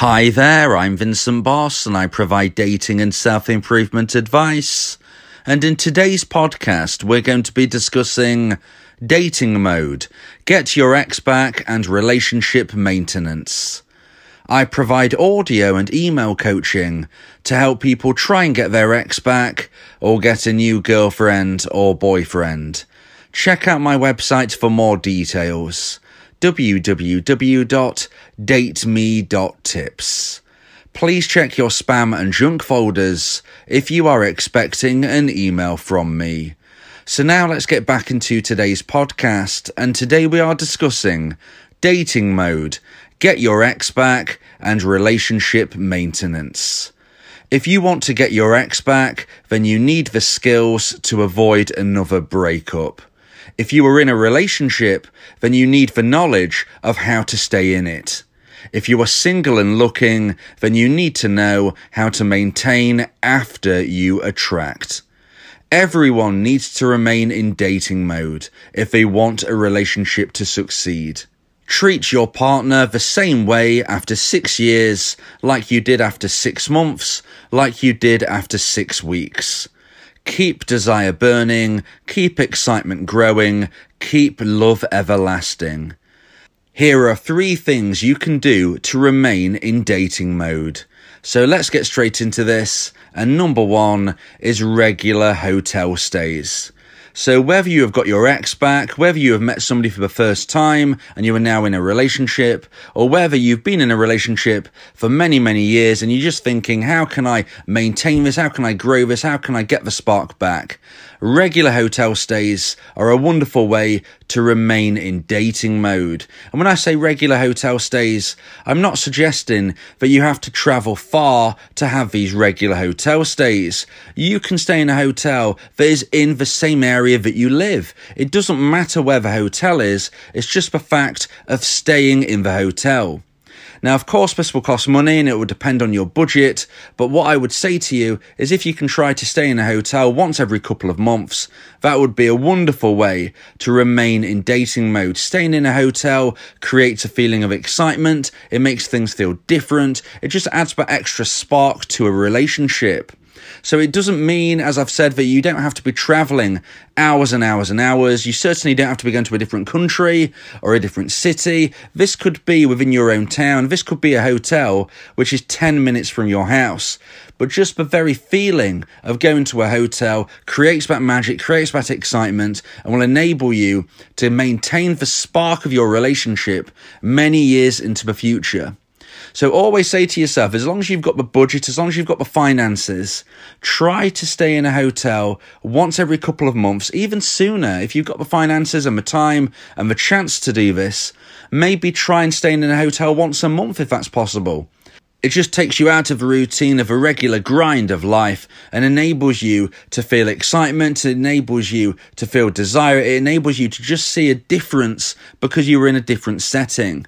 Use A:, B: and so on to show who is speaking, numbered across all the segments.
A: Hi there, I'm Vincent Boss and I provide dating and self improvement advice. And in today's podcast, we're going to be discussing dating mode, get your ex back, and relationship maintenance. I provide audio and email coaching to help people try and get their ex back or get a new girlfriend or boyfriend. Check out my website for more details www.dateme.tips. Please check your spam and junk folders if you are expecting an email from me. So now let's get back into today's podcast, and today we are discussing dating mode, get your ex back, and relationship maintenance. If you want to get your ex back, then you need the skills to avoid another breakup. If you are in a relationship, then you need the knowledge of how to stay in it. If you are single and looking, then you need to know how to maintain after you attract. Everyone needs to remain in dating mode if they want a relationship to succeed. Treat your partner the same way after six years, like you did after six months, like you did after six weeks. Keep desire burning, keep excitement growing, keep love everlasting. Here are three things you can do to remain in dating mode. So let's get straight into this. And number one is regular hotel stays. So, whether you have got your ex back, whether you have met somebody for the first time and you are now in a relationship, or whether you've been in a relationship for many, many years and you're just thinking, how can I maintain this? How can I grow this? How can I get the spark back? Regular hotel stays are a wonderful way to remain in dating mode. And when I say regular hotel stays, I'm not suggesting that you have to travel far to have these regular hotel stays. You can stay in a hotel that is in the same area that you live. It doesn't matter where the hotel is, it's just the fact of staying in the hotel. Now, of course, this will cost money and it will depend on your budget, but what I would say to you is if you can try to stay in a hotel once every couple of months, that would be a wonderful way to remain in dating mode. Staying in a hotel creates a feeling of excitement, it makes things feel different, it just adds that extra spark to a relationship. So it doesn't mean, as I've said, that you don't have to be traveling hours and hours and hours. You certainly don't have to be going to a different country or a different city. This could be within your own town. This could be a hotel which is 10 minutes from your house. But just the very feeling of going to a hotel creates that magic, creates that excitement, and will enable you to maintain the spark of your relationship many years into the future. So always say to yourself, as long as you've got the budget, as long as you've got the finances, try to stay in a hotel once every couple of months, even sooner. If you've got the finances and the time and the chance to do this, maybe try and stay in a hotel once a month if that's possible. It just takes you out of the routine of a regular grind of life and enables you to feel excitement, it enables you to feel desire, it enables you to just see a difference because you were in a different setting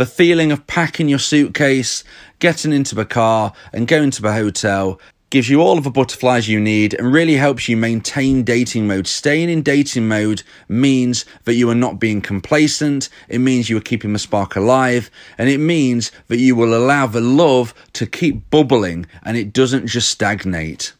A: the feeling of packing your suitcase, getting into the car, and going to the hotel gives you all of the butterflies you need and really helps you maintain dating mode. Staying in dating mode means that you are not being complacent, it means you are keeping the spark alive, and it means that you will allow the love to keep bubbling and it doesn't just stagnate.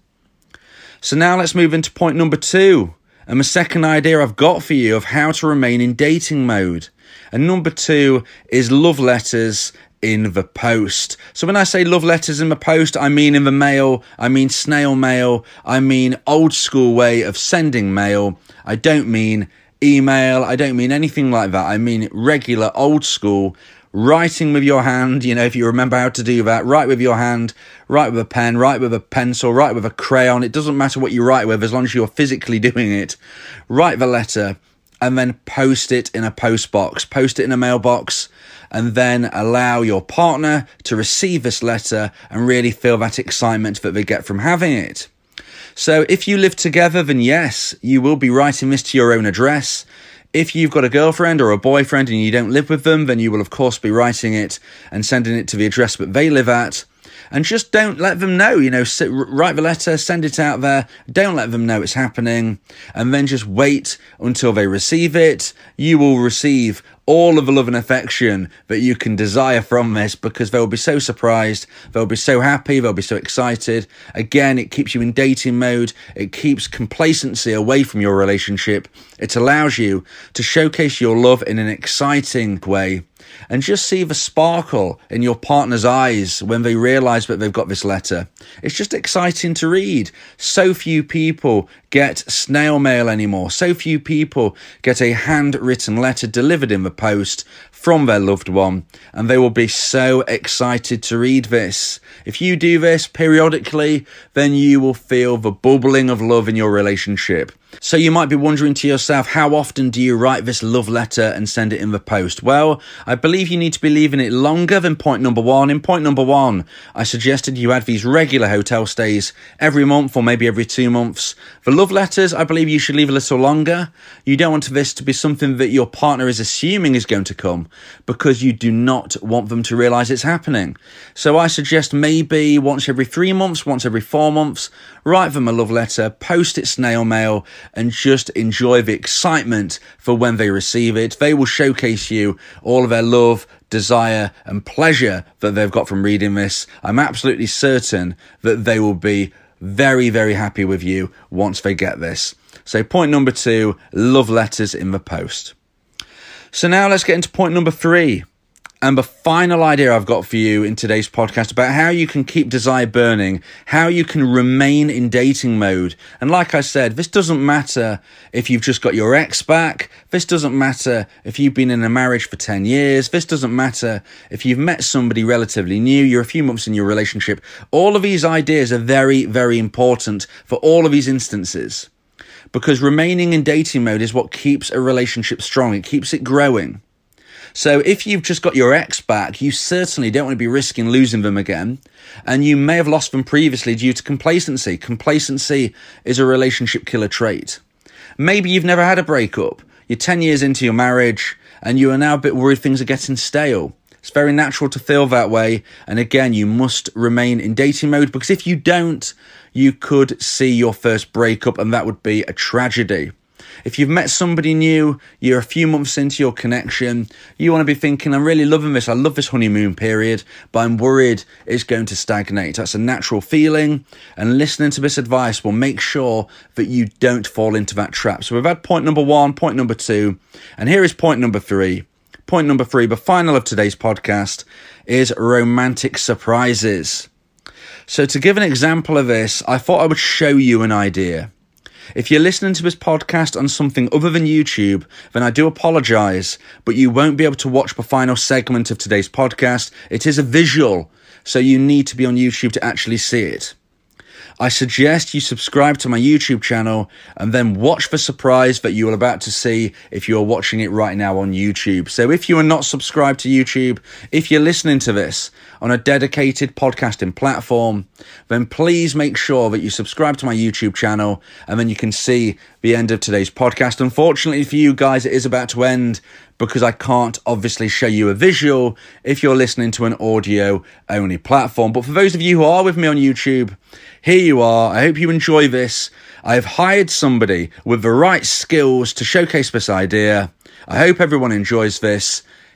A: So now let's move into point number two. And the second idea I've got for you of how to remain in dating mode. And number two is love letters in the post. So when I say love letters in the post, I mean in the mail, I mean snail mail, I mean old school way of sending mail. I don't mean email, I don't mean anything like that. I mean regular old school writing with your hand, you know, if you remember how to do that, write with your hand, write with a pen, write with a pencil, write with a crayon. It doesn't matter what you write with as long as you're physically doing it. Write the letter and then post it in a post box, post it in a mailbox, and then allow your partner to receive this letter and really feel that excitement that they get from having it. So, if you live together, then yes, you will be writing this to your own address. If you've got a girlfriend or a boyfriend and you don't live with them, then you will, of course, be writing it and sending it to the address that they live at. And just don't let them know. You know, sit, write the letter, send it out there. Don't let them know it's happening, and then just wait until they receive it. You will receive all of the love and affection that you can desire from this because they'll be so surprised, they'll be so happy, they'll be so excited. Again, it keeps you in dating mode, it keeps complacency away from your relationship, it allows you to showcase your love in an exciting way and just see the sparkle in your partner's eyes when they realize that they've got this letter. It's just exciting to read. So few people get snail mail anymore. So few people get a handwritten letter delivered in the post from their loved one, and they will be so excited to read this. If you do this periodically, then you will feel the bubbling of love in your relationship. So you might be wondering to yourself, how often do you write this love letter and send it in the post? Well, I believe you need to be leaving it longer than point number one. In point number one, I suggested you add these regular hotel stays every month or maybe every two months. The love letters, I believe you should leave a little longer. You don't want this to be something that your partner is assuming is going to come because you do not want them to realize it's happening. So I suggest maybe once every three months, once every four months, write them a love letter, post it snail mail, and just enjoy the excitement for when they receive it. They will showcase you all of their love, desire, and pleasure that they've got from reading this. I'm absolutely certain that they will be very, very happy with you once they get this. So, point number two love letters in the post. So, now let's get into point number three and the final idea I've got for you in today's podcast about how you can keep desire burning, how you can remain in dating mode. And like I said, this doesn't matter if you've just got your ex back. This doesn't matter if you've been in a marriage for 10 years. This doesn't matter if you've met somebody relatively new. You're a few months in your relationship. All of these ideas are very, very important for all of these instances because remaining in dating mode is what keeps a relationship strong. It keeps it growing. So if you've just got your ex back, you certainly don't want to be risking losing them again. And you may have lost them previously due to complacency. Complacency is a relationship killer trait. Maybe you've never had a breakup. You're 10 years into your marriage and you are now a bit worried things are getting stale. It's very natural to feel that way. And again, you must remain in dating mode because if you don't, you could see your first breakup and that would be a tragedy. If you've met somebody new, you're a few months into your connection, you want to be thinking, I'm really loving this. I love this honeymoon period, but I'm worried it's going to stagnate. That's a natural feeling. And listening to this advice will make sure that you don't fall into that trap. So we've had point number one, point number two, and here is point number three. Point number three, the final of today's podcast, is romantic surprises. So, to give an example of this, I thought I would show you an idea. If you're listening to this podcast on something other than YouTube, then I do apologize, but you won't be able to watch the final segment of today's podcast. It is a visual, so you need to be on YouTube to actually see it. I suggest you subscribe to my YouTube channel and then watch the surprise that you are about to see if you are watching it right now on YouTube. So if you are not subscribed to YouTube, if you're listening to this on a dedicated podcasting platform, then please make sure that you subscribe to my YouTube channel and then you can see the end of today's podcast. Unfortunately for you guys, it is about to end because I can't obviously show you a visual if you're listening to an audio only platform. But for those of you who are with me on YouTube, here you are. I hope you enjoy this. I have hired somebody with the right skills to showcase this idea. I hope everyone enjoys this.